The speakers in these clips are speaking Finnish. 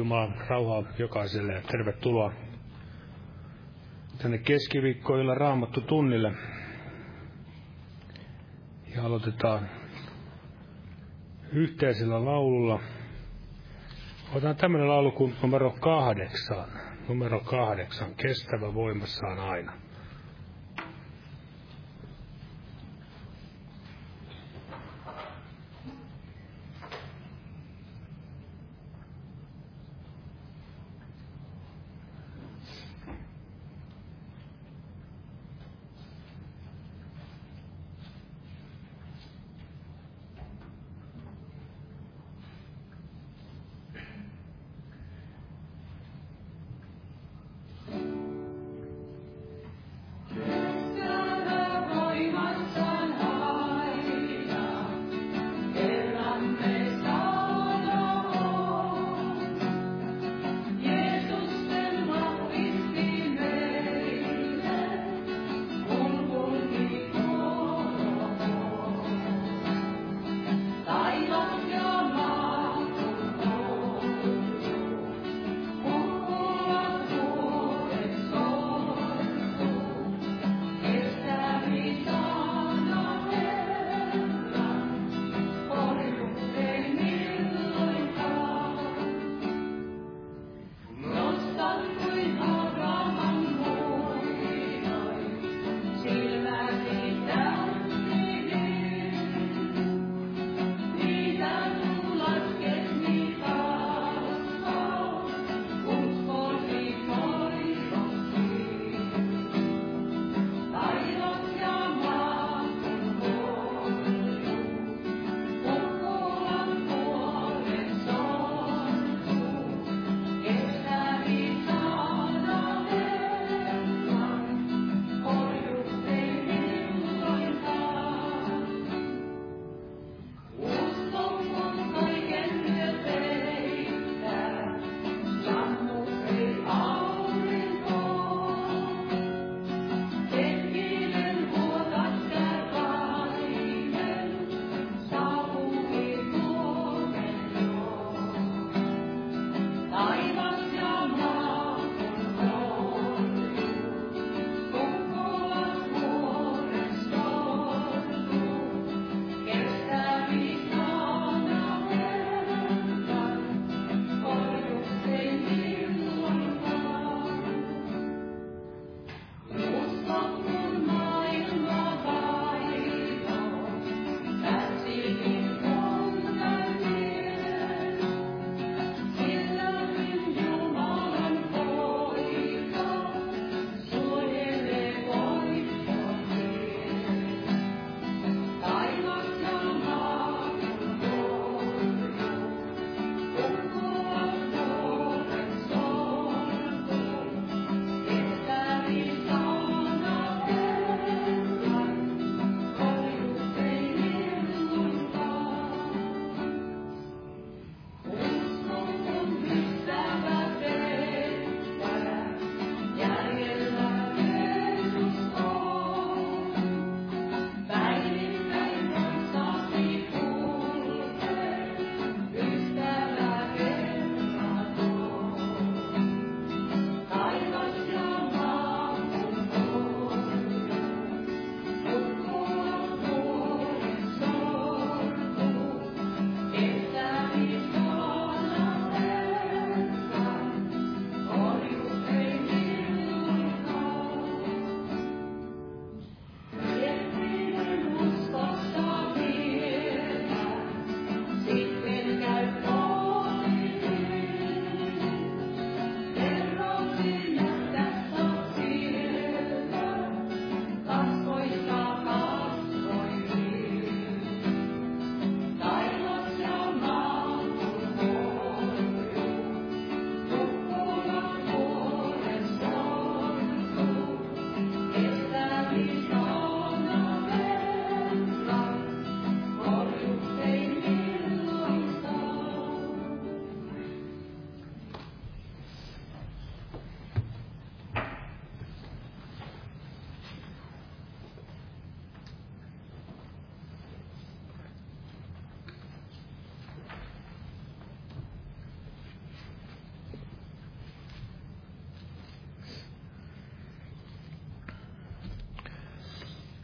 Jumalan rauhaa jokaiselle ja tervetuloa tänne keskiviikkoilla raamattu tunnille. Ja aloitetaan yhteisellä laululla. Otetaan tämmöinen laulu kuin numero kahdeksan. Numero kahdeksan, kestävä voimassaan aina.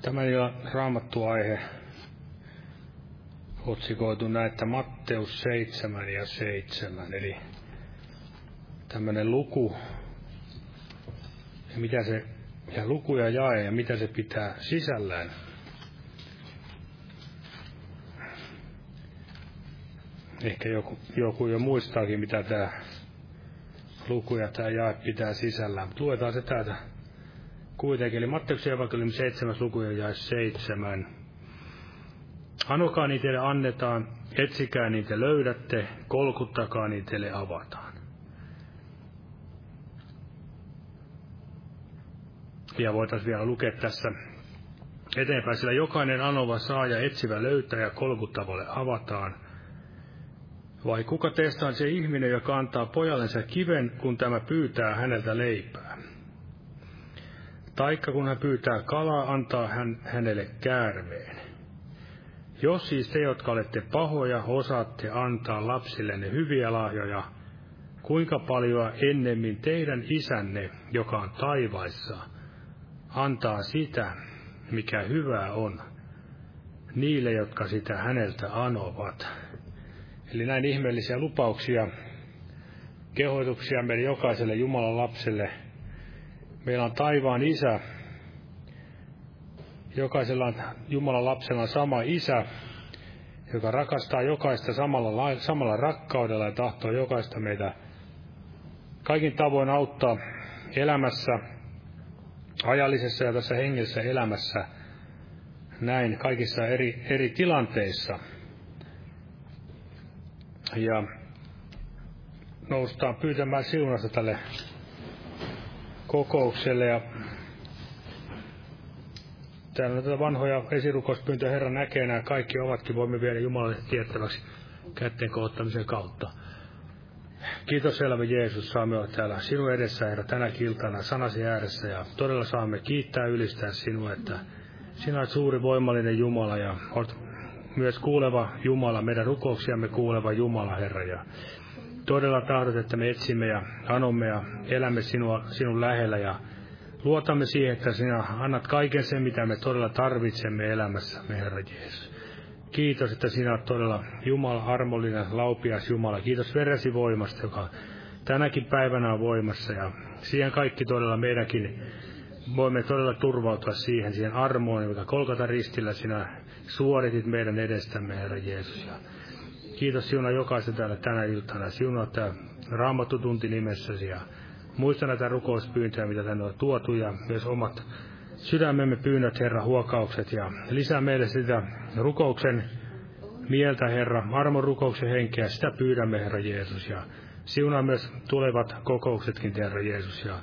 Tämän illan raamattu aihe otsikoitu näin, että Matteus 7 ja 7, eli tämmöinen luku, ja mitä se, ja luku ja jae, ja mitä se pitää sisällään. Ehkä joku, joku jo muistaakin, mitä tämä luku ja tämä jae pitää sisällään. Luetaan se täältä kuitenkin. Eli Matteuksen evankeliumi 7. luku ja jae 7. Anokaa teille annetaan, etsikää te löydätte, kolkuttakaa niin teille avataan. Ja voitaisiin vielä lukea tässä eteenpäin, sillä jokainen anova saa ja etsivä löytää ja kolkuttavalle avataan. Vai kuka teistä on se ihminen, joka antaa pojallensa kiven, kun tämä pyytää häneltä leipää? Taikka kun hän pyytää kalaa, antaa hän hänelle käärmeen. Jos siis te, jotka olette pahoja, osaatte antaa lapsillenne hyviä lahjoja, kuinka paljon ennemmin teidän isänne, joka on taivaissa, antaa sitä, mikä hyvää on, niille, jotka sitä häneltä anovat. Eli näin ihmeellisiä lupauksia, kehoituksia meille jokaiselle Jumalan lapselle. Meillä on taivaan isä, jokaisella Jumalan lapsella sama isä, joka rakastaa jokaista samalla, samalla rakkaudella ja tahtoo jokaista meitä kaikin tavoin auttaa elämässä, ajallisessa ja tässä hengessä elämässä, näin kaikissa eri, eri tilanteissa. Ja noustaan pyytämään siunasta tälle kokoukselle ja Täällä tätä vanhoja esirukouspyyntöjä Herra näkee nämä kaikki ovatkin, voimme viedä Jumalalle tiettäväksi kätten kohottamisen kautta. Kiitos elämä Jeesus, saamme olla täällä sinun edessä, Herra, tänä kiltana sanasi ääressä ja todella saamme kiittää ylistää sinua, että sinä olet suuri voimallinen Jumala ja olet myös kuuleva Jumala, meidän rukouksiamme kuuleva Jumala, Herra. Ja todella tahdot, että me etsimme ja anomme ja elämme sinua, sinun lähellä ja Luotamme siihen, että sinä annat kaiken sen, mitä me todella tarvitsemme elämässä, me Herra Jeesus. Kiitos, että sinä olet todella Jumala, armollinen, laupias Jumala. Kiitos veresi voimasta, joka tänäkin päivänä on voimassa. Ja siihen kaikki todella meidänkin voimme todella turvautua siihen, siihen armoon, joka kolkata ristillä sinä suoritit meidän edestämme, Herra Jeesus. Ja kiitos sinuna jokaisen täällä tänä iltana. Siunaa tämä raamattu tunti nimessäsi. Ja Muista näitä rukouspyyntöjä, mitä tänne on tuotu, ja myös omat sydämemme pyynnöt, Herra, huokaukset, ja lisää meille sitä rukouksen mieltä, Herra, armon rukouksen henkeä, sitä pyydämme, Herra Jeesus, ja siunaa myös tulevat kokouksetkin, Herra Jeesus, ja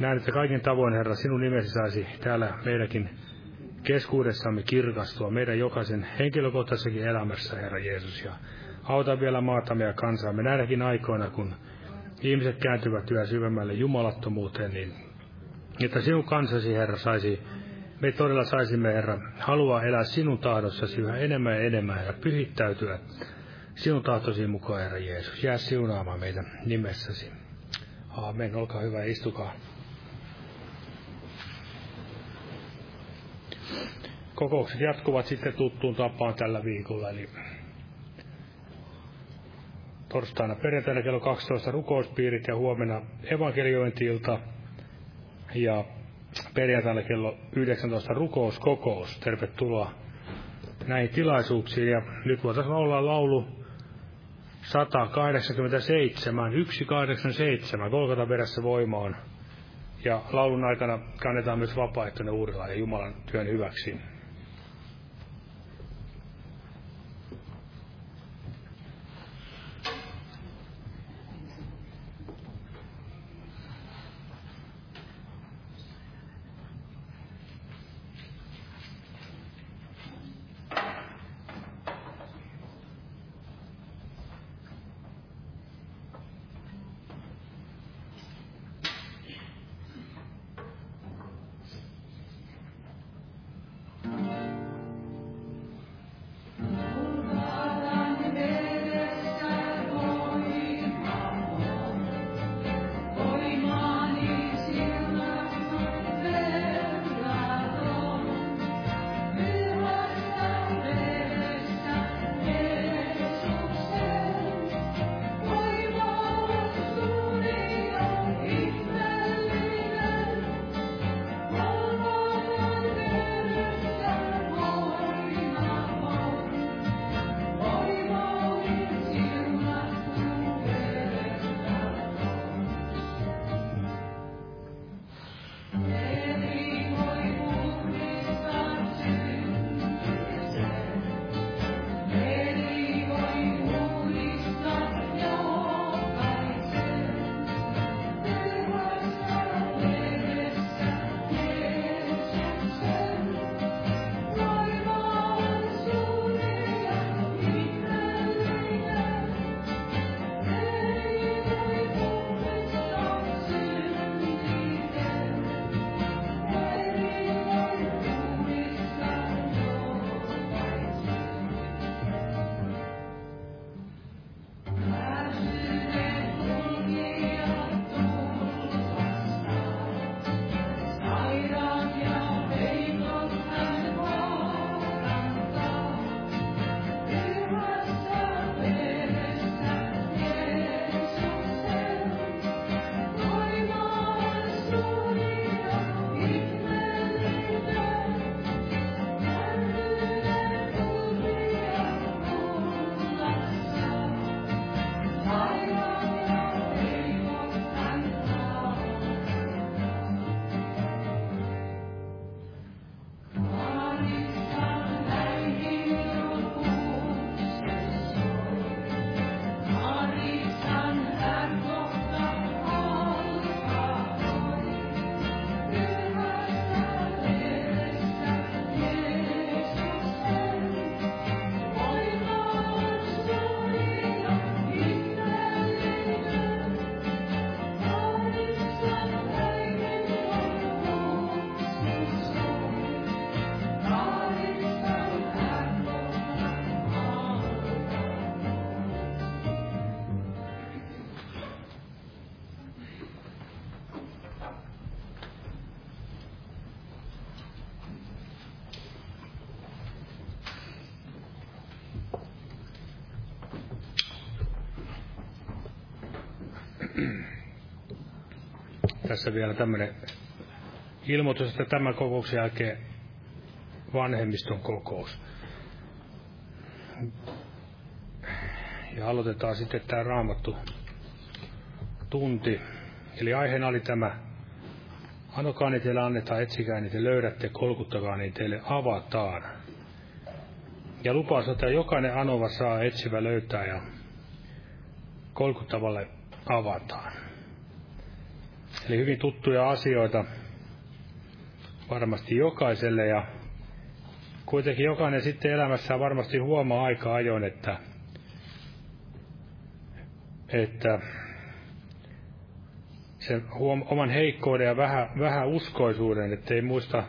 näen, että kaiken tavoin, Herra, sinun nimesi saisi täällä meidänkin keskuudessamme kirkastua, meidän jokaisen henkilökohtaisessakin elämässä, Herra Jeesus, ja auta vielä maatamme ja kansaamme näinäkin aikoina, kun ihmiset kääntyvät yhä syvemmälle jumalattomuuteen, niin että sinun kansasi, Herra, saisi, me todella saisimme, Herra, halua elää sinun tahdossasi yhä enemmän ja enemmän ja pyhittäytyä sinun tahtosi mukaan, Herra Jeesus. Jää siunaamaan meitä nimessäsi. Aamen. Olkaa hyvä, istukaa. Kokoukset jatkuvat sitten tuttuun tapaan tällä viikolla, eli torstaina perjantaina kello 12 rukouspiirit ja huomenna evankeliointiilta ja perjantaina kello 19 rukouskokous. Tervetuloa näihin tilaisuuksiin ja nyt voitaisiin olla laulu 187, 187, Golgata verässä voimaan. Ja laulun aikana kannetaan myös vapaaehtoinen uudella ja Jumalan työn hyväksi. Tässä vielä tämmöinen ilmoitus, että tämän kokouksen jälkeen vanhemmiston kokous. Ja aloitetaan sitten tämä raamattu tunti. Eli aiheena oli tämä Anokaa niin teille annetaan, etsikää te löydätte, kolkuttakaa niin teille avataan. Ja lupaus, että jokainen anova saa etsivä löytää ja kolkuttavalle avataan. Eli hyvin tuttuja asioita varmasti jokaiselle ja kuitenkin jokainen sitten elämässään varmasti huomaa aika ajoin, että, että sen huom, oman heikkouden ja vähän, vähän uskoisuuden, ettei muista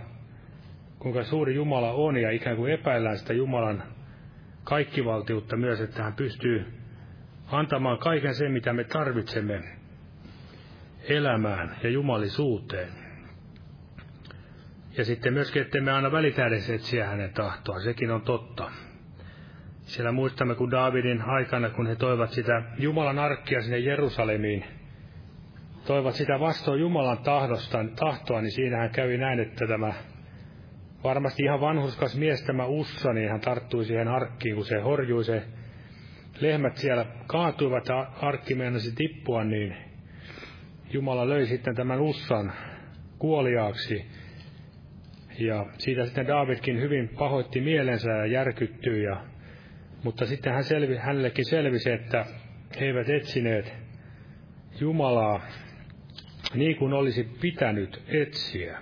kuinka suuri Jumala on ja ikään kuin epäillään sitä Jumalan kaikkivaltiutta myös, että hän pystyy antamaan kaiken sen, mitä me tarvitsemme elämään ja jumalisuuteen. Ja sitten myöskin, että me aina välitä edes etsiä hänen tahtoa, sekin on totta. Siellä muistamme, kun Daavidin aikana, kun he toivat sitä Jumalan arkkia sinne Jerusalemiin, toivat sitä vastoin Jumalan tahdosta, tahtoa, niin siinähän kävi näin, että tämä varmasti ihan vanhuskas mies tämä Ussa, niin hän tarttui siihen arkkiin, kun se horjui se lehmät siellä kaatuivat ja arkki meinasi tippua, niin Jumala löi sitten tämän Ussan kuoliaaksi. Ja siitä sitten Davidkin hyvin pahoitti mielensä ja järkyttyi. Ja, mutta sitten hän selvi, hänellekin selvisi, että he eivät etsineet Jumalaa niin kuin olisi pitänyt etsiä.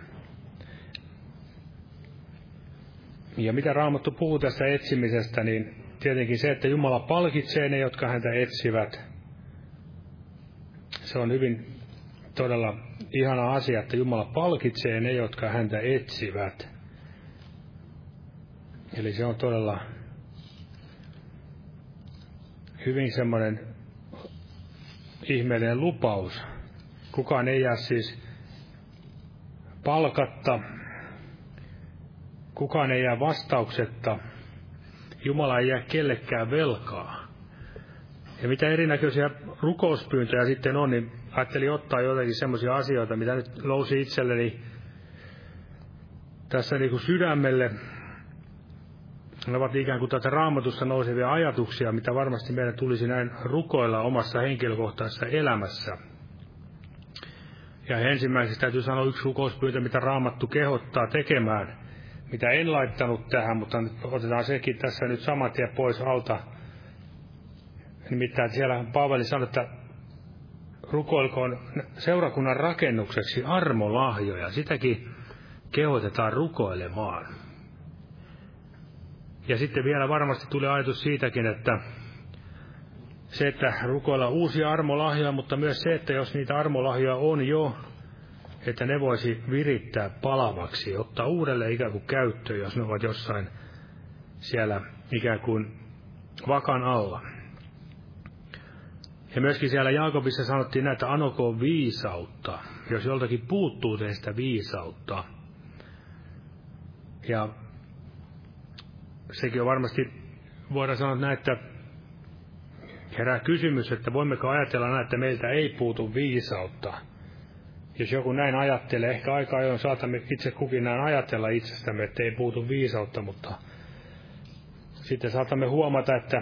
Ja mitä Raamattu puhuu tästä etsimisestä, niin tietenkin se, että Jumala palkitsee ne, jotka häntä etsivät. Se on hyvin todella ihana asia, että Jumala palkitsee ne, jotka häntä etsivät. Eli se on todella hyvin semmoinen ihmeellinen lupaus. Kukaan ei jää siis palkatta, kukaan ei jää vastauksetta, Jumala ei jää kellekään velkaa. Ja mitä erinäköisiä rukouspyyntöjä sitten on, niin ajattelin ottaa jotenkin semmoisia asioita, mitä nyt lousi itselleni tässä niin kuin sydämelle. Ne ovat ikään kuin tätä raamatussa nousevia ajatuksia, mitä varmasti meidän tulisi näin rukoilla omassa henkilökohtaisessa elämässä. Ja ensimmäiseksi täytyy sanoa yksi rukouspyyntö, mitä raamattu kehottaa tekemään, mitä en laittanut tähän, mutta otetaan sekin tässä nyt saman tien pois alta. Nimittäin siellä Paavali sanoi, että rukoilkoon seurakunnan rakennukseksi armolahjoja. Sitäkin kehotetaan rukoilemaan. Ja sitten vielä varmasti tulee ajatus siitäkin, että se, että rukoilla uusia armolahjoja, mutta myös se, että jos niitä armolahjoja on jo, että ne voisi virittää palavaksi, ottaa uudelleen ikään kuin käyttöön, jos ne ovat jossain siellä ikään kuin vakan alla. Ja myöskin siellä Jaakobissa sanottiin näitä anokoon viisautta, jos joltakin puuttuu teistä viisautta. Ja sekin on varmasti, voidaan sanoa näin, että herää kysymys, että voimmeko ajatella näin, että meiltä ei puutu viisautta – jos joku näin ajattelee, ehkä aika ajoin saatamme itse kukin näin ajatella itsestämme, että ei puutu viisautta, mutta sitten saatamme huomata, että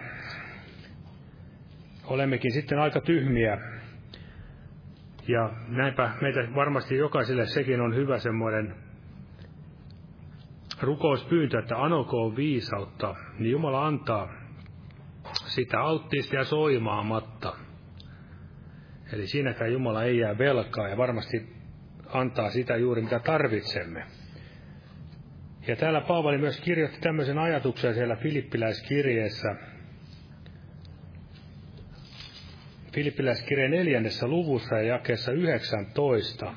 olemmekin sitten aika tyhmiä. Ja näinpä meitä varmasti jokaiselle sekin on hyvä semmoinen rukouspyyntö, että anokoon viisautta, niin Jumala antaa sitä alttiista ja soimaamatta. Eli siinäkään Jumala ei jää velkaa ja varmasti antaa sitä juuri mitä tarvitsemme. Ja täällä Paavali myös kirjoitti tämmöisen ajatuksen siellä Filippiläiskirjeessä. Filippiläiskirjeen neljännessä luvussa ja jakeessa 19.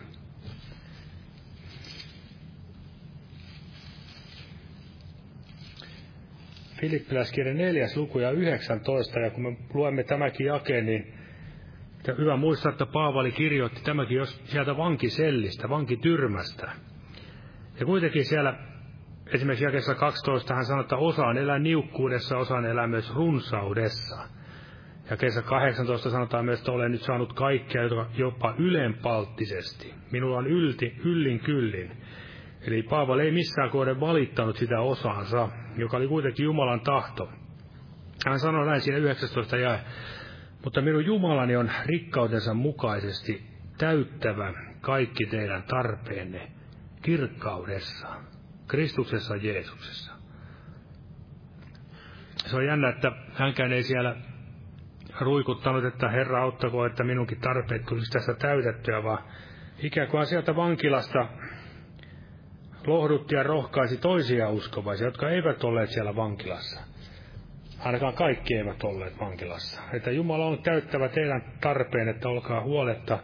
Filippiläiskirjan neljäs luku ja 19, ja kun me luemme tämäkin jakeen, niin hyvä muistaa, että Paavali kirjoitti tämäkin jos sieltä vankisellistä, vankityrmästä. Ja kuitenkin siellä esimerkiksi jakessa 12 hän sanoi, että osaan elää niukkuudessa, osaan elää myös runsaudessa. Ja kesä 18 sanotaan myös, että olen nyt saanut kaikkea jopa ylenpalttisesti. Minulla on ylti, yllin kyllin. Eli Paavali ei missään kohden valittanut sitä osaansa, joka oli kuitenkin Jumalan tahto. Hän sanoi näin siinä 19 jae. Mutta minun Jumalani on rikkautensa mukaisesti täyttävä kaikki teidän tarpeenne kirkkaudessa, Kristuksessa Jeesuksessa. Se on jännä, että hänkään ei siellä ruikuttanut, että Herra auttako, että minunkin tarpeet tulisi tässä täytettyä, vaan ikään kuin sieltä vankilasta lohdutti ja rohkaisi toisia uskovaisia, jotka eivät olleet siellä vankilassa. Ainakaan kaikki eivät olleet vankilassa. Että Jumala on täyttävä teidän tarpeen, että olkaa huoletta.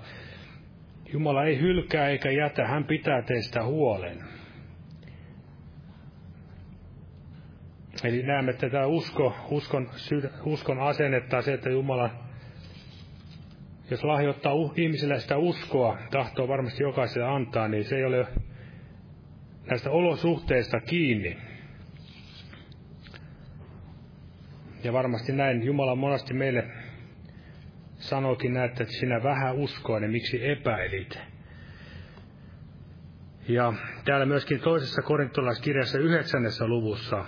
Jumala ei hylkää eikä jätä, hän pitää teistä huolen. Eli näemme, että tämä usko, uskon, uskon asennetta, se, että Jumala, jos lahjoittaa ihmisille sitä uskoa, tahtoo varmasti jokaiselle antaa, niin se ei ole näistä olosuhteista kiinni. Ja varmasti näin Jumala monasti meille sanoikin näin, että sinä vähän uskoinen, miksi epäilit. Ja täällä myöskin toisessa korintolaiskirjassa yhdeksännessä luvussa,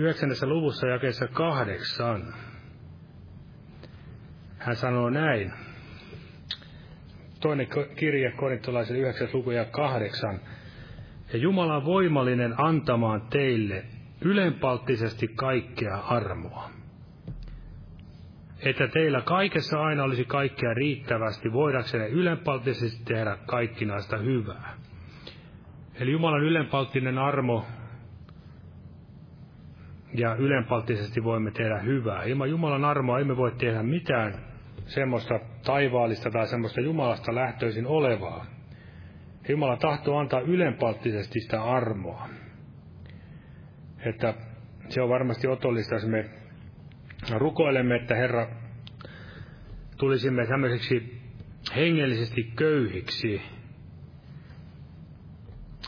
yhdeksännessä luvussa jakeessa kahdeksan, hän sanoo näin, toinen kirje korintolaisille 9. luku ja 8. Ja Jumala on voimallinen antamaan teille ylenpalttisesti kaikkea armoa. Että teillä kaikessa aina olisi kaikkea riittävästi, voidaksenne ylenpalttisesti tehdä kaikkinaista hyvää. Eli Jumalan ylenpalttinen armo ja ylenpalttisesti voimme tehdä hyvää. Ilman Jumalan armoa emme voi tehdä mitään semmoista taivaallista tai semmoista Jumalasta lähtöisin olevaa. Jumala tahtoo antaa ylenpalttisesti sitä armoa. Että se on varmasti otollista, jos me rukoilemme, että Herra tulisimme tämmöiseksi hengellisesti köyhiksi,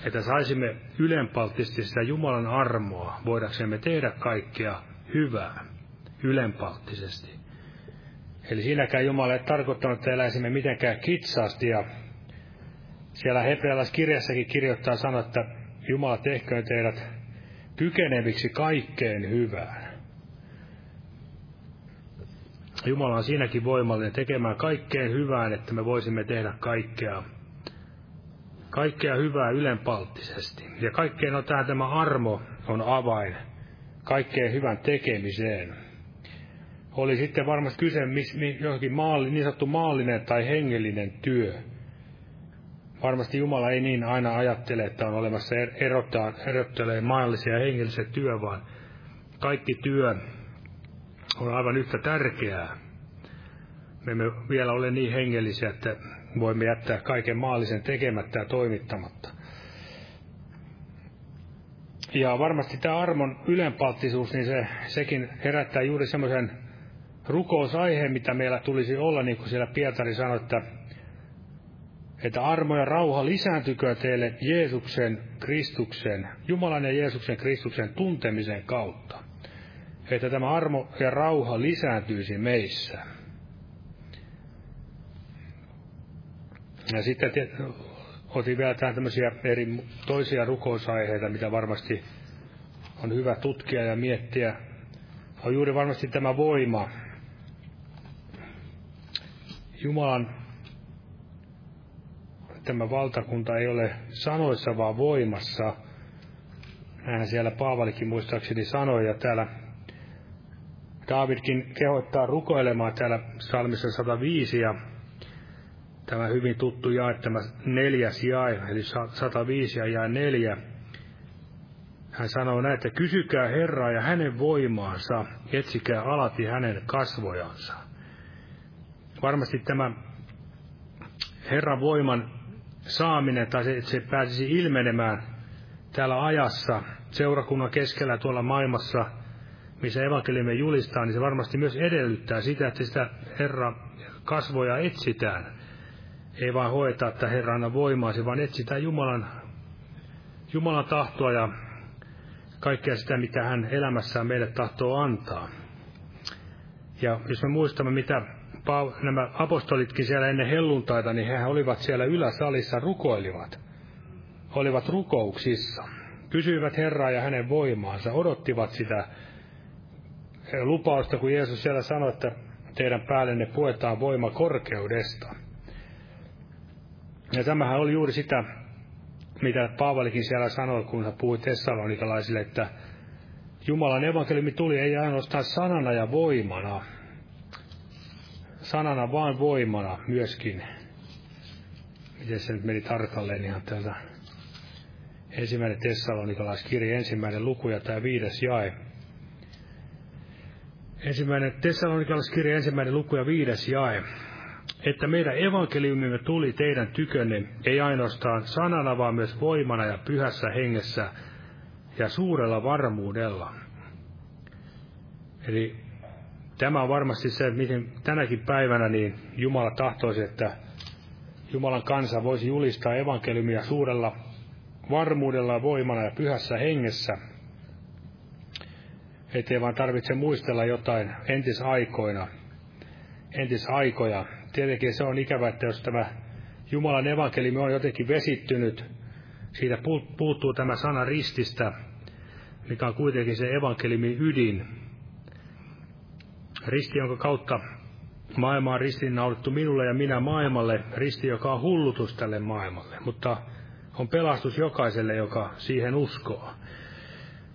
että saisimme ylenpalttisesti sitä Jumalan armoa, voidaksemme tehdä kaikkea hyvää ylenpalttisesti. Eli siinäkään Jumala ei tarkoittanut, että eläisimme mitenkään kitsaasti. Ja siellä hebrealaiskirjassakin kirjoittaa sanoa, että Jumala tehköön teidät kykeneviksi kaikkeen hyvään. Jumala on siinäkin voimallinen tekemään kaikkeen hyvään, että me voisimme tehdä kaikkea, kaikkea hyvää ylenpalttisesti. Ja kaikkeen on tähän tämä armo on avain kaikkeen hyvän tekemiseen oli sitten varmasti kyse johonkin maali, niin sanottu maallinen tai hengellinen työ. Varmasti Jumala ei niin aina ajattele, että on olemassa er, erottaa, erottelee maallisia ja hengelliset työ, vaan kaikki työ on aivan yhtä tärkeää. Me emme vielä ole niin hengellisiä, että voimme jättää kaiken maallisen tekemättä ja toimittamatta. Ja varmasti tämä armon ylenpalttisuus, niin se, sekin herättää juuri semmoisen rukousaihe, mitä meillä tulisi olla, niin kuin siellä Pietari sanoi, että, että armo ja rauha lisääntykö teille Jeesuksen Kristuksen, Jumalan ja Jeesuksen Kristuksen tuntemisen kautta. Että tämä armo ja rauha lisääntyisi meissä. Ja sitten otin vielä tähän tämmöisiä eri toisia rukousaiheita, mitä varmasti on hyvä tutkia ja miettiä. On juuri varmasti tämä voima, Jumalan tämä valtakunta ei ole sanoissa, vaan voimassa. Näinhän siellä Paavalikin muistaakseni sanoi, ja täällä Davidkin kehottaa rukoilemaan täällä salmissa 105, ja tämä hyvin tuttu jae, tämä neljäs jae, eli 105 ja jae neljä. Hän sanoo näin, että kysykää Herraa ja hänen voimaansa, etsikää alati hänen kasvojansa varmasti tämä Herran voiman saaminen, tai se, että se pääsisi ilmenemään täällä ajassa, seurakunnan keskellä tuolla maailmassa, missä evankeliumme julistaa, niin se varmasti myös edellyttää sitä, että sitä Herra kasvoja etsitään. Ei vaan hoeta, että Herra anna voimaasi, vaan etsitään Jumalan, Jumalan tahtoa ja kaikkea sitä, mitä hän elämässään meille tahtoo antaa. Ja jos me muistamme, mitä nämä apostolitkin siellä ennen helluntaita, niin hehän olivat siellä yläsalissa, rukoilivat. Olivat rukouksissa. Kysyivät Herraa ja hänen voimaansa, odottivat sitä lupausta, kun Jeesus siellä sanoi, että teidän päällenne puetaan voima korkeudesta. Ja tämähän oli juuri sitä, mitä Paavalikin siellä sanoi, kun hän puhui tessalonikalaisille, että Jumalan evankeliumi tuli ei ainoastaan sanana ja voimana, sanana vaan voimana myöskin. Miten se nyt meni tarkalleen ihan täältä ensimmäinen tessalonikalaiskirja, ensimmäinen luku ja tämä viides jae. Ensimmäinen tessalonikalaiskirja, ensimmäinen luku ja viides jae että meidän evankeliumimme tuli teidän tykönne, ei ainoastaan sanana, vaan myös voimana ja pyhässä hengessä ja suurella varmuudella. Eli tämä on varmasti se, miten tänäkin päivänä niin Jumala tahtoisi, että Jumalan kansa voisi julistaa evankeliumia suurella varmuudella, voimana ja pyhässä hengessä. Ettei vaan tarvitse muistella jotain entisaikoina, entisaikoja, tietenkin se on ikävä, että jos tämä Jumalan evankeliumi on jotenkin vesittynyt, siitä puuttuu tämä sana rististä, mikä on kuitenkin se evankeliumin ydin. Risti, jonka kautta maailma on ristiinnaulittu minulle ja minä maailmalle, risti, joka on hullutus tälle maailmalle, mutta on pelastus jokaiselle, joka siihen uskoo.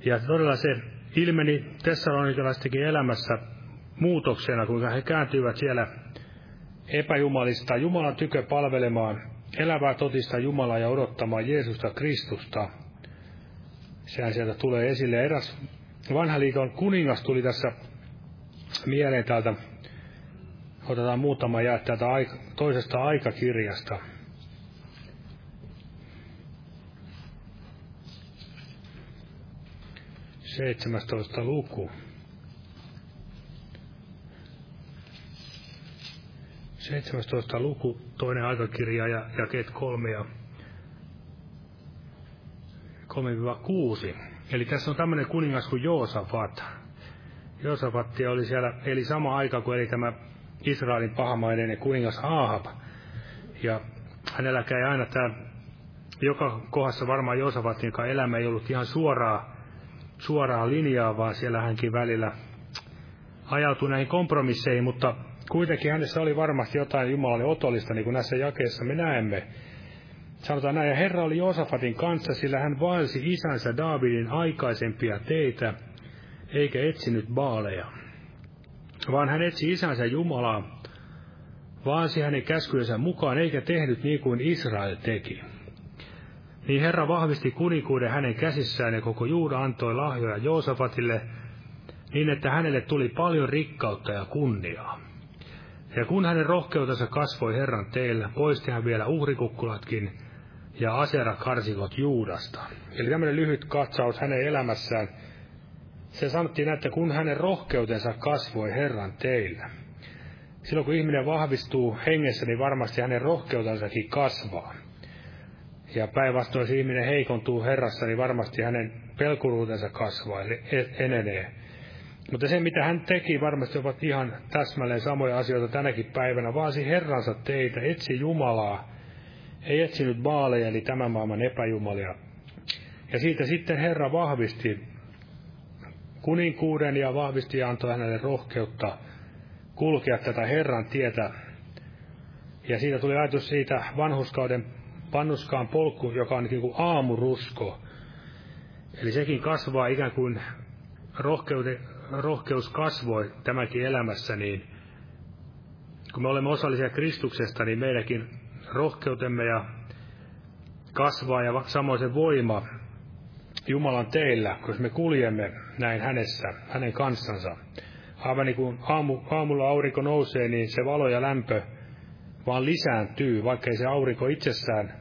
Ja todella se ilmeni tessalonikalaistenkin elämässä muutoksena, kuinka he kääntyivät siellä epäjumalista Jumalan tykö palvelemaan elävää totista Jumalaa ja odottamaan Jeesusta Kristusta. Sehän sieltä tulee esille. Eräs vanha liiton kuningas tuli tässä mieleen täältä. Otetaan muutama jää täältä toisesta aikakirjasta. Seitsemästoista luku. 17. luku, toinen aikakirja ja jakeet 3 ja 3-6. Eli tässä on tämmöinen kuningas kuin Joosafat. Joosafatti oli siellä, eli sama aika kuin eli tämä Israelin pahamainen kuningas Ahab. Ja hänellä käy aina tämä, joka kohdassa varmaan Joosafatin joka elämä ei ollut ihan suoraa, suoraa linjaa, vaan siellä hänkin välillä ajautui näihin kompromisseihin, mutta Kuitenkin hänessä oli varmasti jotain Jumalalle otollista, niin kuin näissä jakeissa me näemme. Sanotaan näin, ja Herra oli Josafatin kanssa, sillä hän vaelsi isänsä Daavidin aikaisempia teitä, eikä etsinyt baaleja. Vaan hän etsi isänsä Jumalaa, vaasi hänen käskyjensä mukaan, eikä tehnyt niin kuin Israel teki. Niin Herra vahvisti kuninkuuden hänen käsissään, ja koko Juuda antoi lahjoja Joosafatille, niin että hänelle tuli paljon rikkautta ja kunniaa. Ja kun hänen rohkeutensa kasvoi Herran teillä, poisti hän vielä uhrikukkulatkin ja aserakarsikot Juudasta. Eli tämmöinen lyhyt katsaus hänen elämässään. Se sanottiin, että kun hänen rohkeutensa kasvoi Herran teillä. Silloin kun ihminen vahvistuu hengessä, niin varmasti hänen rohkeutensakin kasvaa. Ja päinvastoin, jos ihminen heikontuu Herrassa, niin varmasti hänen pelkuruutensa kasvaa, eli enenee. Mutta se, mitä hän teki, varmasti ovat ihan täsmälleen samoja asioita tänäkin päivänä. Vaasi Herransa teitä, etsi Jumalaa. Ei etsinyt baaleja, eli tämän maailman epäjumalia. Ja siitä sitten Herra vahvisti kuninkuuden ja vahvisti ja antoi hänelle rohkeutta kulkea tätä Herran tietä. Ja siitä tuli ajatus siitä vanhuskauden pannuskaan polku, joka on niin kuin aamurusko. Eli sekin kasvaa ikään kuin rohkeuden, rohkeus kasvoi tämäkin elämässä, niin kun me olemme osallisia Kristuksesta, niin meidänkin rohkeutemme ja kasvaa ja samoin se voima Jumalan teillä, koska me kuljemme näin hänessä, hänen kanssansa. Aivan niin kuin aamu, aamulla aurinko nousee, niin se valo ja lämpö vaan lisääntyy, vaikka ei se aurinko itsessään,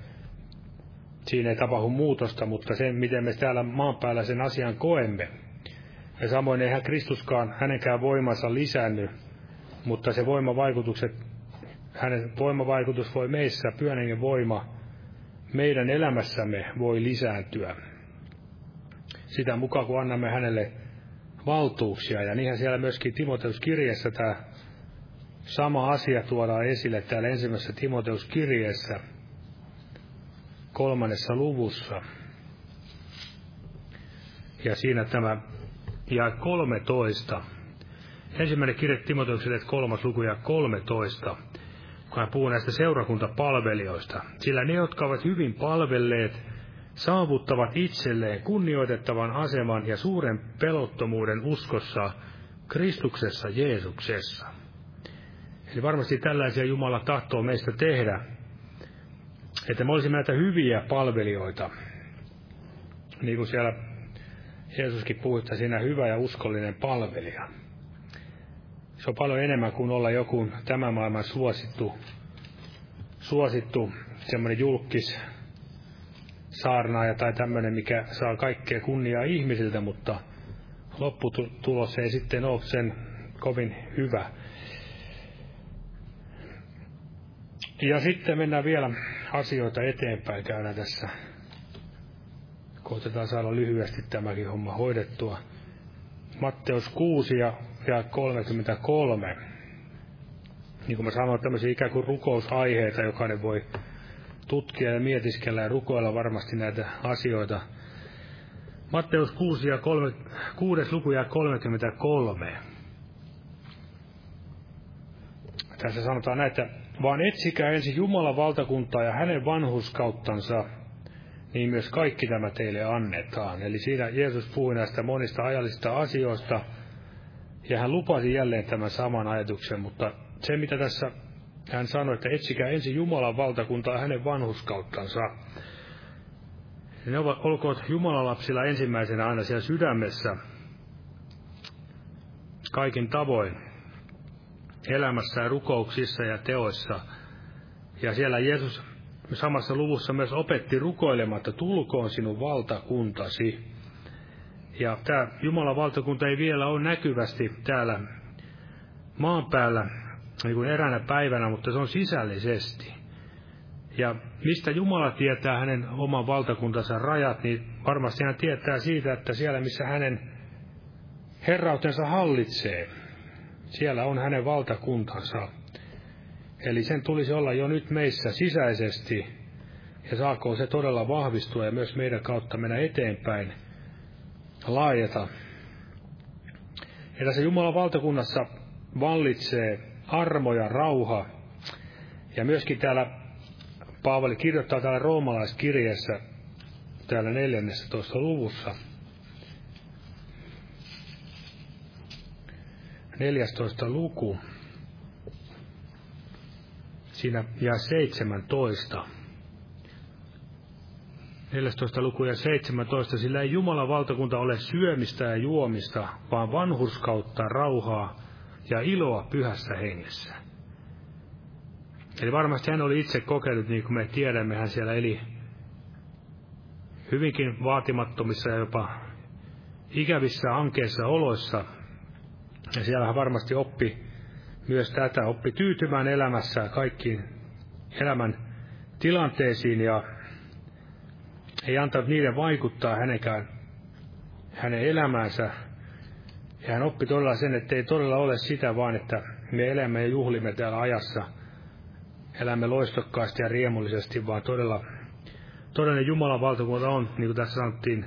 siinä ei tapahdu muutosta, mutta se, miten me täällä maan päällä sen asian koemme, ja samoin eihän Kristuskaan hänenkään voimansa lisännyt, mutta se voimavaikutukset, hänen voimavaikutus voi meissä, pyhän voima, meidän elämässämme voi lisääntyä. Sitä mukaan, kun annamme hänelle valtuuksia. Ja niinhän siellä myöskin Timoteuskirjeessä tämä sama asia tuodaan esille täällä ensimmäisessä Timoteuskirjeessä kolmannessa luvussa. Ja siinä tämä ja 13. Ensimmäinen kirje Timoteukselle kolmas luku ja 13, kun hän puhuu näistä seurakuntapalvelijoista. Sillä ne, jotka ovat hyvin palvelleet, saavuttavat itselleen kunnioitettavan aseman ja suuren pelottomuuden uskossa Kristuksessa Jeesuksessa. Eli varmasti tällaisia Jumala tahtoo meistä tehdä, että me olisimme näitä hyviä palvelijoita. Niin kuin siellä Jeesuskin puhui, että siinä hyvä ja uskollinen palvelija. Se on paljon enemmän kuin olla joku tämän maailman suosittu, suosittu semmoinen julkis saarnaaja tai tämmöinen, mikä saa kaikkea kunniaa ihmisiltä, mutta lopputulos ei sitten ole sen kovin hyvä. Ja sitten mennään vielä asioita eteenpäin, käydään tässä. Koitetaan saada lyhyesti tämäkin homma hoidettua. Matteus 6 ja, ja 33. Niin kuin mä sanoin, tämmöisiä ikään kuin rukousaiheita, jokainen voi tutkia ja mietiskellä ja rukoilla varmasti näitä asioita. Matteus 6, ja 3, 6 luku ja 33. Tässä sanotaan näitä, vaan etsikää ensin Jumalan valtakuntaa ja hänen vanhuskauttansa, niin myös kaikki tämä teille annetaan. Eli siinä Jeesus puhui näistä monista ajallisista asioista, ja hän lupasi jälleen tämän saman ajatuksen, mutta se mitä tässä hän sanoi, että etsikää ensin Jumalan valtakuntaa hänen vanhuskauttansa. Ne ovat, olkoon Jumalan lapsilla ensimmäisenä aina siellä sydämessä, kaikin tavoin, elämässä ja rukouksissa ja teoissa. Ja siellä Jeesus samassa luvussa myös opetti rukoilemaan, että tulkoon sinun valtakuntasi. Ja tämä Jumalan valtakunta ei vielä ole näkyvästi täällä maan päällä niin kuin eräänä päivänä, mutta se on sisällisesti. Ja mistä Jumala tietää hänen oman valtakuntansa rajat, niin varmasti hän tietää siitä, että siellä missä hänen herrautensa hallitsee, siellä on hänen valtakuntansa. Eli sen tulisi olla jo nyt meissä sisäisesti, ja saako se todella vahvistua ja myös meidän kautta mennä eteenpäin, laajata. Ja tässä Jumalan valtakunnassa vallitsee armo ja rauha. Ja myöskin täällä Paavali kirjoittaa täällä roomalaiskirjeessä täällä 14. luvussa. 14. luku. Siinä ja 17. 14. luku ja 17, sillä ei Jumalan valtakunta ole syömistä ja juomista, vaan vanhurskautta, rauhaa ja iloa pyhässä hengessä. Eli varmasti hän oli itse kokenut, niin kuin me tiedämme, hän siellä eli hyvinkin vaatimattomissa ja jopa ikävissä ankeissa oloissa. Ja siellä hän varmasti oppi myös tätä, oppi tyytymään elämässä kaikkiin elämän tilanteisiin ja ei antanut niiden vaikuttaa hänenkään, hänen elämäänsä, ja hän oppi todella sen, että ei todella ole sitä vaan, että me elämme ja juhlimme täällä ajassa. Elämme loistokkaasti ja riemullisesti, vaan todella, todellinen Jumalan valtakunta on, niin kuin tässä sanottiin,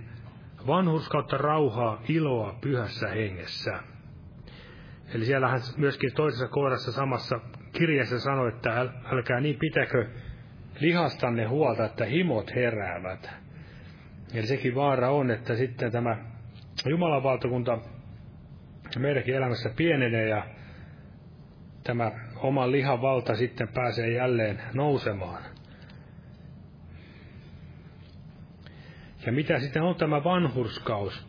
vanhurskautta, rauhaa, iloa pyhässä hengessä. Eli siellä hän myöskin toisessa kohdassa samassa kirjassa sanoi, että äl, älkää niin pitäkö lihastanne huolta, että himot heräävät. Eli sekin vaara on, että sitten tämä Jumalan valtakunta meidänkin elämässä pienenee ja tämä oma lihan valta sitten pääsee jälleen nousemaan. Ja mitä sitten on tämä vanhurskaus?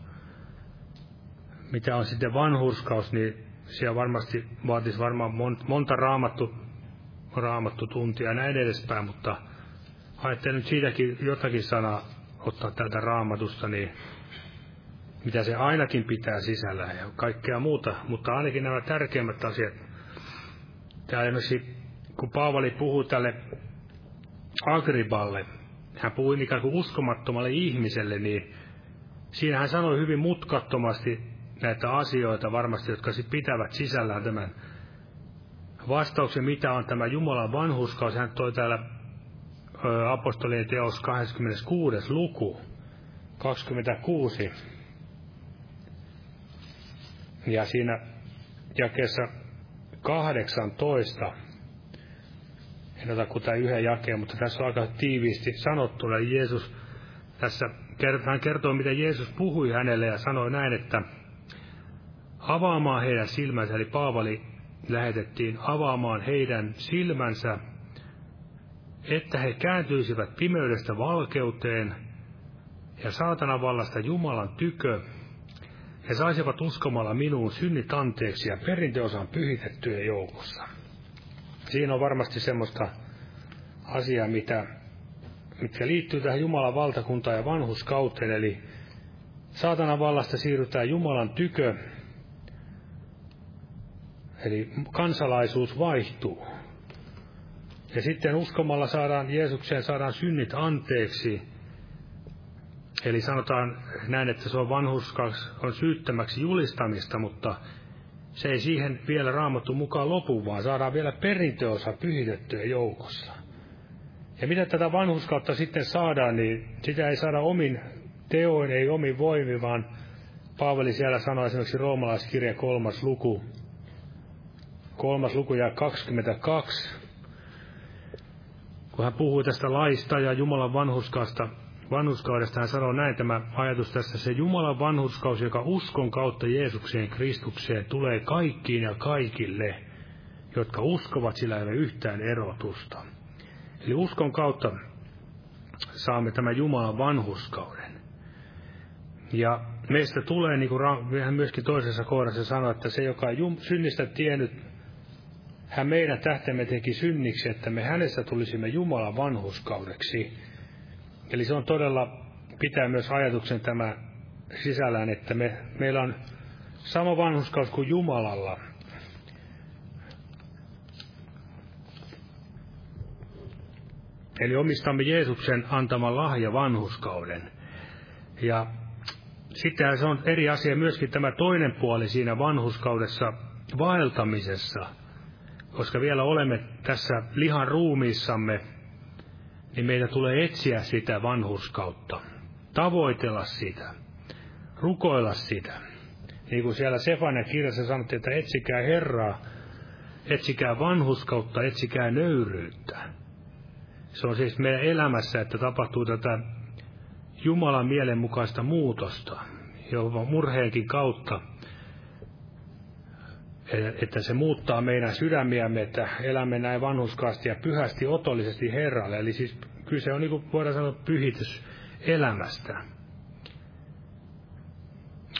Mitä on sitten vanhurskaus, niin siellä varmasti vaatisi varmaan monta raamattu, raamattu tuntia ja näin edespäin, mutta ajattelin nyt siitäkin jotakin sanaa ottaa tältä raamatusta, niin mitä se ainakin pitää sisällä ja kaikkea muuta, mutta ainakin nämä tärkeimmät asiat. Täällä esimerkiksi, kun Paavali puhuu tälle Agriballe, hän puhui ikään kuin uskomattomalle ihmiselle, niin siinä hän sanoi hyvin mutkattomasti näitä asioita varmasti, jotka sitten pitävät sisällään tämän vastauksen, mitä on tämä Jumalan vanhuskaus. Hän toi täällä apostolien teos 26. luku, 26. Ja siinä jakeessa 18, en ota kuin yhden jakeen, mutta tässä on aika tiiviisti sanottu, eli Jeesus tässä hän kertoo, mitä Jeesus puhui hänelle ja sanoi näin, että avaamaan heidän silmänsä, eli Paavali lähetettiin avaamaan heidän silmänsä, että he kääntyisivät pimeydestä valkeuteen ja saatana vallasta Jumalan tykö, he saisivat uskomalla minuun synnit anteeksi ja perinteosan pyhitettyjen joukossa. Siinä on varmasti semmoista asiaa, mitä, mitkä liittyy tähän Jumalan valtakuntaan ja vanhuskauteen, eli saatanan vallasta siirrytään Jumalan tykö, eli kansalaisuus vaihtuu. Ja sitten uskomalla saadaan Jeesukseen saadaan synnit anteeksi, Eli sanotaan näin, että se on vanhuskaus on syyttämäksi julistamista, mutta se ei siihen vielä raamattu mukaan lopu, vaan saadaan vielä perintöosa pyhitettyä joukossa. Ja mitä tätä vanhuskautta sitten saadaan, niin sitä ei saada omin teoin, ei omin voimin, vaan Paavali siellä sanoi esimerkiksi roomalaiskirja kolmas luku, kolmas luku ja 22, kun hän puhuu tästä laista ja Jumalan vanhuskasta, vanhuskaudesta hän sanoo näin tämä ajatus tässä, se Jumalan vanhuskaus, joka uskon kautta Jeesukseen Kristukseen tulee kaikkiin ja kaikille, jotka uskovat, sillä ei ole yhtään erotusta. Eli uskon kautta saamme tämän Jumalan vanhuskauden. Ja meistä tulee, niin kuin myöskin toisessa kohdassa sanoi, että se, joka on synnistä tiennyt, hän meidän tähtemme teki synniksi, että me hänessä tulisimme Jumalan vanhuskaudeksi Eli se on todella, pitää myös ajatuksen tämä sisällään, että me, meillä on sama vanhuskaus kuin Jumalalla. Eli omistamme Jeesuksen antaman lahja vanhuskauden. Ja sitten se on eri asia myöskin tämä toinen puoli siinä vanhuskaudessa vaeltamisessa, koska vielä olemme tässä lihan ruumiissamme, niin meidän tulee etsiä sitä vanhuskautta, tavoitella sitä, rukoilla sitä. Niin kuin siellä Sefania kirjassa sanottiin, että etsikää Herraa, etsikää vanhuskautta, etsikää nöyryyttä. Se on siis meidän elämässä, että tapahtuu tätä Jumalan mielenmukaista muutosta, jopa murheenkin kautta, että se muuttaa meidän sydämiämme, että elämme näin vanhuskaasti ja pyhästi otollisesti Herralle. Eli siis kyse on, niin kuin voidaan sanoa, pyhitys elämästä.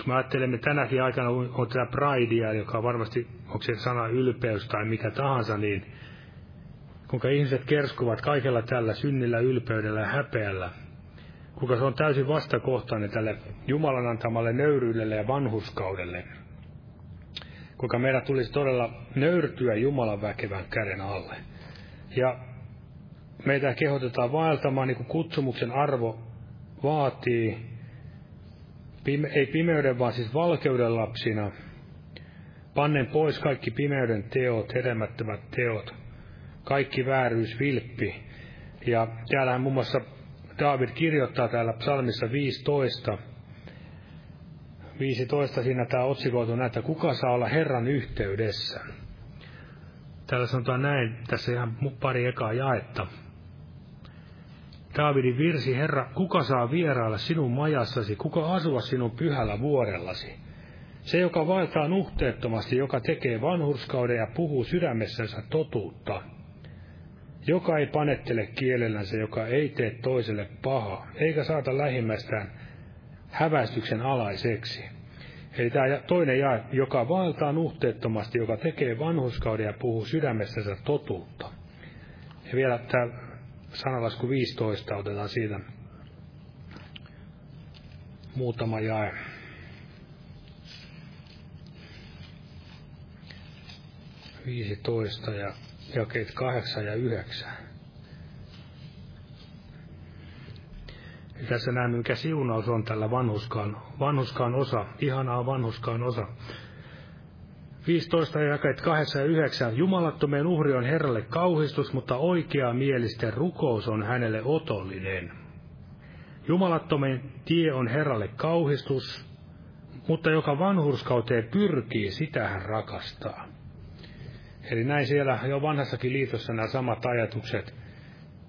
Mä ajattelemme tänäkin aikana on tätä pridea, joka on varmasti, onko se sana ylpeys tai mikä tahansa, niin kuinka ihmiset kerskuvat kaikella tällä synnillä, ylpeydellä ja häpeällä. Kuinka se on täysin vastakohtainen tälle Jumalan antamalle nöyryydelle ja vanhuskaudelle kuinka meidän tulisi todella nöyrtyä Jumalan väkevän käden alle. Ja meitä kehotetaan vaeltamaan niin kuin kutsumuksen arvo vaatii, pime, ei pimeyden, vaan siis valkeuden lapsina, pannen pois kaikki pimeyden teot, hedelmättömät teot, kaikki vääryys, vilppi. Ja täällähän muun muassa David kirjoittaa täällä psalmissa 15, 15 siinä tämä otsikoitu näin, että kuka saa olla Herran yhteydessä. Täällä sanotaan näin, tässä ihan pari ekaa jaetta. Daavidin virsi, Herra, kuka saa vierailla sinun majassasi, kuka asua sinun pyhällä vuorellasi? Se, joka vaeltaa nuhteettomasti, joka tekee vanhurskauden ja puhuu sydämessänsä totuutta. Joka ei panettele kielellänsä, joka ei tee toiselle pahaa, eikä saata lähimmästään häväistyksen alaiseksi. Eli tämä toinen jae, joka vaeltaa nuhteettomasti, joka tekee vanhuskauden ja puhuu sydämessänsä totuutta. Ja vielä tämä sanalasku 15 otetaan siitä muutama jae. Viisitoista ja jakeet kahdeksan ja yhdeksän. Tässä näemme, mikä siunaus on tällä vanhuskaan, vanhuskaan osa, ihanaa vanhuskaan osa. 15 jakeet 8 ja 9. Jumalattomien uhri on Herralle kauhistus, mutta oikea mielisten rukous on hänelle otollinen. Jumalattomien tie on Herralle kauhistus, mutta joka vanhurskauteen pyrkii, sitä hän rakastaa. Eli näin siellä jo vanhassakin liitossa nämä samat ajatukset.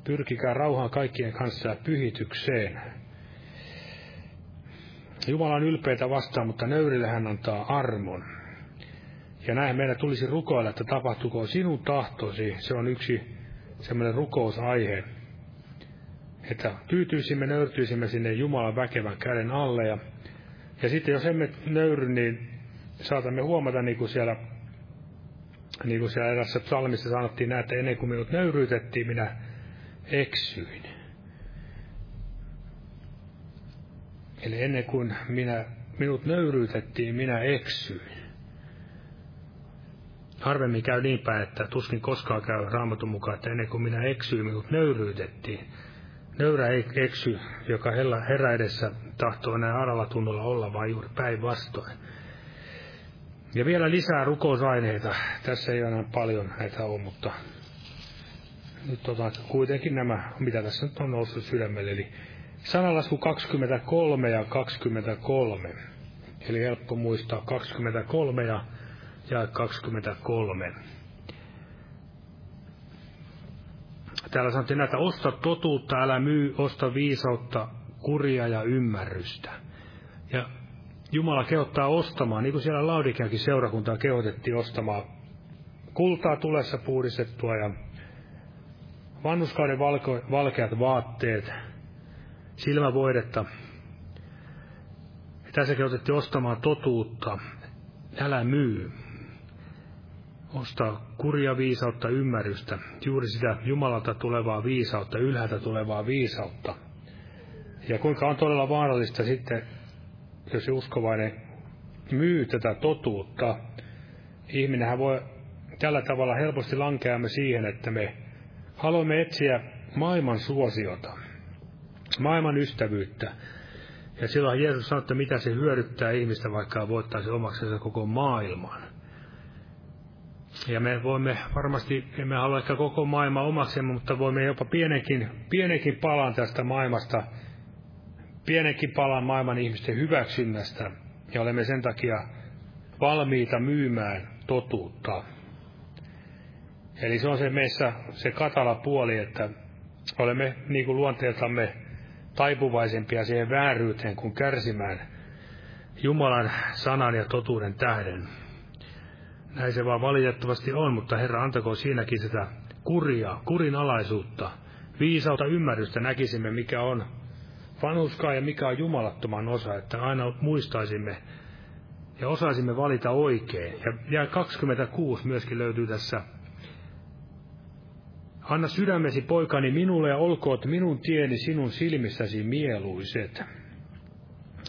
Pyrkikää rauhaan kaikkien kanssa ja pyhitykseen. Jumala on ylpeitä vastaan, mutta nöyrille hän antaa armon. Ja näin meidän tulisi rukoilla, että tapahtuko sinun tahtosi. Se on yksi semmoinen rukousaihe. Että tyytyisimme, nöyrtyisimme sinne Jumalan väkevän käden alle. Ja, ja sitten jos emme nöyry, niin saatamme huomata, niin kuin siellä, niin kuin siellä erässä psalmissa sanottiin, että ennen kuin minut nöyryytettiin, minä eksyin. Eli ennen kuin minä, minut nöyryytettiin, minä eksyin. Harvemmin käy niin päin, että tuskin koskaan käy raamatun mukaan, että ennen kuin minä eksyin, minut nöyryytettiin. Nöyrä ei eksy, joka herra edessä tahtoo näin aralla tunnolla olla, vaan juuri päinvastoin. Ja vielä lisää rukousaineita. Tässä ei enää paljon näitä ole, mutta nyt otan kuitenkin nämä, mitä tässä nyt on noussut sydämelle. Eli sanalasku 23 ja 23. Eli helppo muistaa 23 ja ja 23. Täällä sanottiin näitä, osta totuutta, älä myy, osta viisautta, kuria ja ymmärrystä. Ja Jumala kehottaa ostamaan, niin kuin siellä Laudikeakin seurakuntaa kehotettiin ostamaan kultaa tulessa puhdistettua ja vannuskauden valko, valkeat vaatteet, silmävoidetta. Ja tässä kehotettiin ostamaan totuutta, älä myy ostaa kurja viisautta, ymmärrystä, juuri sitä Jumalalta tulevaa viisautta, ylhäältä tulevaa viisautta. Ja kuinka on todella vaarallista sitten, jos uskovainen myy tätä totuutta. Ihminenhän voi tällä tavalla helposti lankeamme siihen, että me haluamme etsiä maailman suosiota, maailman ystävyyttä. Ja silloin Jeesus sanoi, että mitä se hyödyttää ihmistä, vaikka voittaisi omaksensa koko maailman. Ja me voimme varmasti, emme halua ehkä koko maailma omaksemme, mutta voimme jopa pienenkin, pienenkin palan tästä maailmasta, pienenkin palan maailman ihmisten hyväksynnästä. Ja olemme sen takia valmiita myymään totuutta. Eli se on se meissä se katala puoli, että olemme niin kuin luonteeltamme taipuvaisempia siihen vääryyteen kuin kärsimään Jumalan sanan ja totuuden tähden. Näin se vaan valitettavasti on, mutta Herra antako siinäkin sitä kuria, kurinalaisuutta, viisautta ymmärrystä näkisimme, mikä on vanhuskaa ja mikä on jumalattoman osa, että aina muistaisimme ja osaisimme valita oikein. Ja 26 myöskin löytyy tässä. Anna sydämesi poikani minulle ja olkoot minun tieni sinun silmissäsi mieluiset.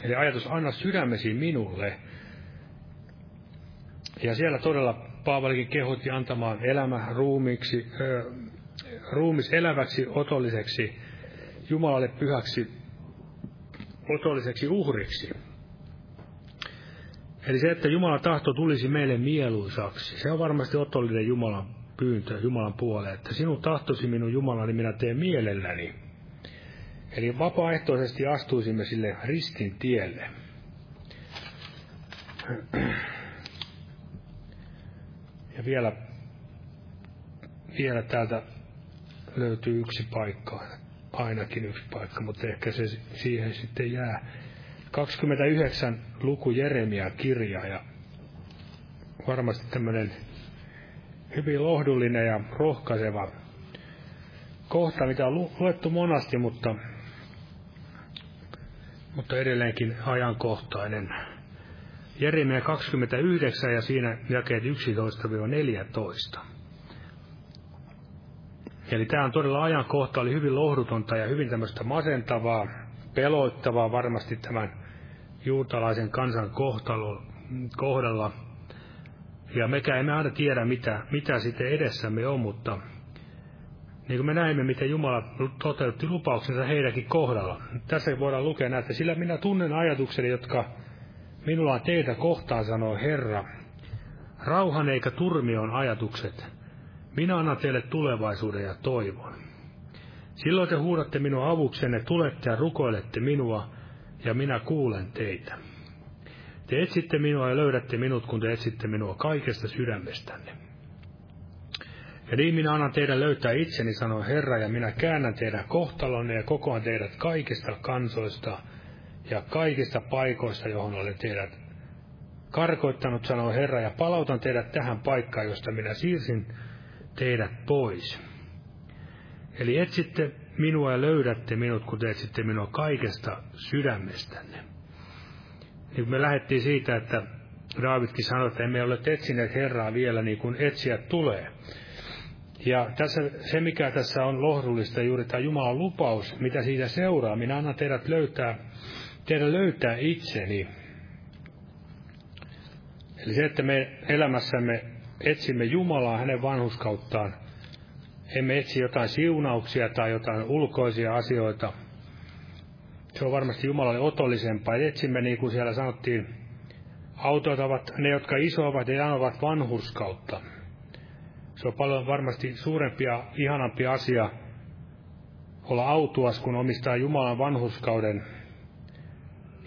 Eli ajatus, anna sydämesi minulle. Ja siellä todella Paavalikin kehotti antamaan elämä ruumiksi, äh, ruumis eläväksi, otolliseksi, Jumalalle pyhäksi, otolliseksi uhriksi. Eli se, että Jumalan tahto tulisi meille mieluisaksi, se on varmasti otollinen Jumalan pyyntö Jumalan puoleen, että sinun tahtosi minun Jumalani minä teen mielelläni. Eli vapaaehtoisesti astuisimme sille ristin tielle. Ja vielä, vielä täältä löytyy yksi paikka, ainakin yksi paikka, mutta ehkä se siihen sitten jää. 29 luku Jeremia kirja ja varmasti tämmöinen hyvin lohdullinen ja rohkaiseva kohta, mitä on luettu monasti, mutta, mutta edelleenkin ajankohtainen. Jeremia 29 ja siinä jakeet 11-14. Eli tämä on todella ajankohta, oli hyvin lohdutonta ja hyvin tämmöistä masentavaa, peloittavaa varmasti tämän juutalaisen kansan kohtalo, kohdalla. Ja mekään emme aina tiedä, mitä, mitä sitten edessämme on, mutta niin kuin me näimme, miten Jumala toteutti lupauksensa heidänkin kohdalla. Tässä voidaan lukea että sillä minä tunnen ajatukseni, jotka minulla on teitä kohtaan, sanoo Herra. Rauhan eikä turmion ajatukset. Minä annan teille tulevaisuuden ja toivon. Silloin te huudatte minua avuksenne, tulette ja rukoilette minua, ja minä kuulen teitä. Te etsitte minua ja löydätte minut, kun te etsitte minua kaikesta sydämestänne. Ja niin minä annan teidän löytää itseni, sanoo Herra, ja minä käännän teidän kohtalonne ja kokoan teidät kaikista kansoista ja kaikista paikoista, johon olen teidät karkoittanut, sanoo Herra, ja palautan teidät tähän paikkaan, josta minä siirsin teidät pois. Eli etsitte minua ja löydätte minut, kun te etsitte minua kaikesta sydämestänne. Niin me lähdettiin siitä, että Daavidkin sanoi, että emme ole etsineet Herraa vielä niin kuin etsijät tulee. Ja tässä, se, mikä tässä on lohdullista, juuri tämä Jumalan lupaus, mitä siitä seuraa, minä annan teidät löytää, teidän löytää itseni. Eli se, että me elämässämme etsimme Jumalaa hänen vanhuskauttaan, emme etsi jotain siunauksia tai jotain ulkoisia asioita. Se on varmasti Jumalalle otollisempaa. Etsimme, niin kuin siellä sanottiin, autot ovat ne, jotka isoavat ja janovat vanhurskautta. Se on paljon varmasti suurempi ja ihanampi asia olla autuas, kun omistaa Jumalan vanhuskauden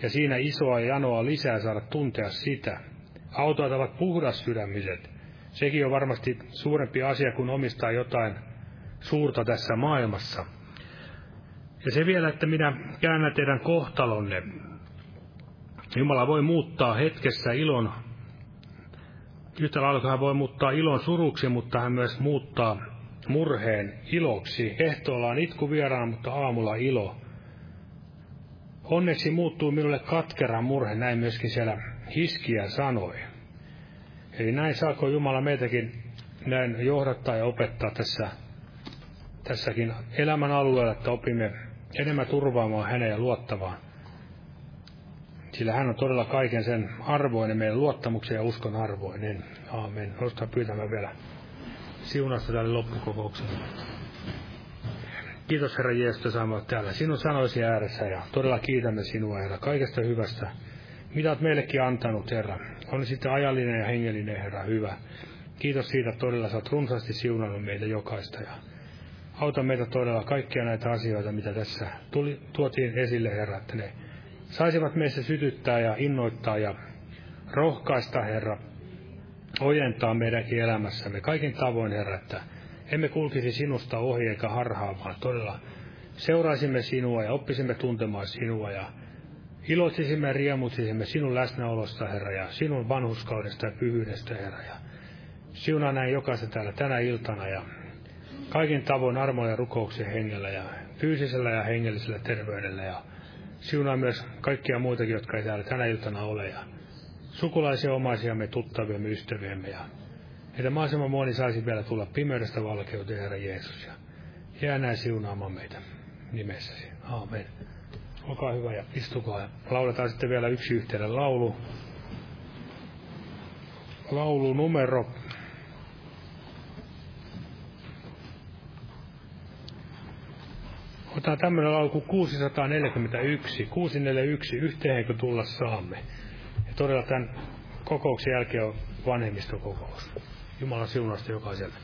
ja siinä isoa ja janoa lisää saada tuntea sitä. Autot ovat puhdas sydämiset. Sekin on varmasti suurempi asia, kun omistaa jotain suurta tässä maailmassa. Ja se vielä, että minä käännän teidän kohtalonne. Jumala voi muuttaa hetkessä ilon Yhtä lailla hän voi muuttaa ilon suruksi, mutta hän myös muuttaa murheen iloksi. Ehtoolla on itku vieraana, mutta aamulla ilo. Onneksi muuttuu minulle katkera murhe, näin myöskin siellä Hiskiä sanoi. Eli näin saako Jumala meitäkin näin johdattaa ja opettaa tässä, tässäkin elämän alueella, että opimme enemmän turvaamaan häneen ja luottavaan sillä hän on todella kaiken sen arvoinen, meidän luottamuksen ja uskon arvoinen. Aamen. Nostaa pyytämään vielä siunasta tälle loppukokouksen. Kiitos Herra Jeesus, että saamme täällä sinun sanoisi ääressä ja todella kiitämme sinua Herra kaikesta hyvästä, mitä olet meillekin antanut Herra. On sitten ajallinen ja hengellinen Herra hyvä. Kiitos siitä, että todella oot runsaasti siunannut meitä jokaista ja auta meitä todella kaikkia näitä asioita, mitä tässä tuli, tuotiin esille Herra, että ne saisivat meissä sytyttää ja innoittaa ja rohkaista, Herra, ojentaa meidänkin elämässämme kaikin tavoin, Herra, että emme kulkisi sinusta ohi eikä harhaa, vaan todella seuraisimme sinua ja oppisimme tuntemaan sinua ja iloitsisimme ja riemutsisimme sinun läsnäolosta, Herra, ja sinun vanhuskaudesta ja pyhyydestä, Herra. Ja siunaa näin jokaisen täällä tänä iltana ja kaikin tavoin armoja ja rukouksen hengellä ja fyysisellä ja hengellisellä terveydellä ja Siunaa myös kaikkia muitakin, jotka ei täällä tänä iltana ole. Ja sukulaisia, omaisiamme, tuttaviamme, ystäviämme. Ja että mahdollisimman moni saisi vielä tulla pimeydestä valkeuteen, Herra Jeesus. Ja jää näin siunaamaan meitä nimessäsi. Aamen. Olkaa hyvä ja istukaa. Ja lauletaan sitten vielä yksi yhteinen laulu. Laulu numero Otetaan tämmöinen laulu kuin 641, 641, yhteen kun tulla saamme. Ja todella tämän kokouksen jälkeen on vanhemmistokokous. Jumalan siunasta jokaiselle.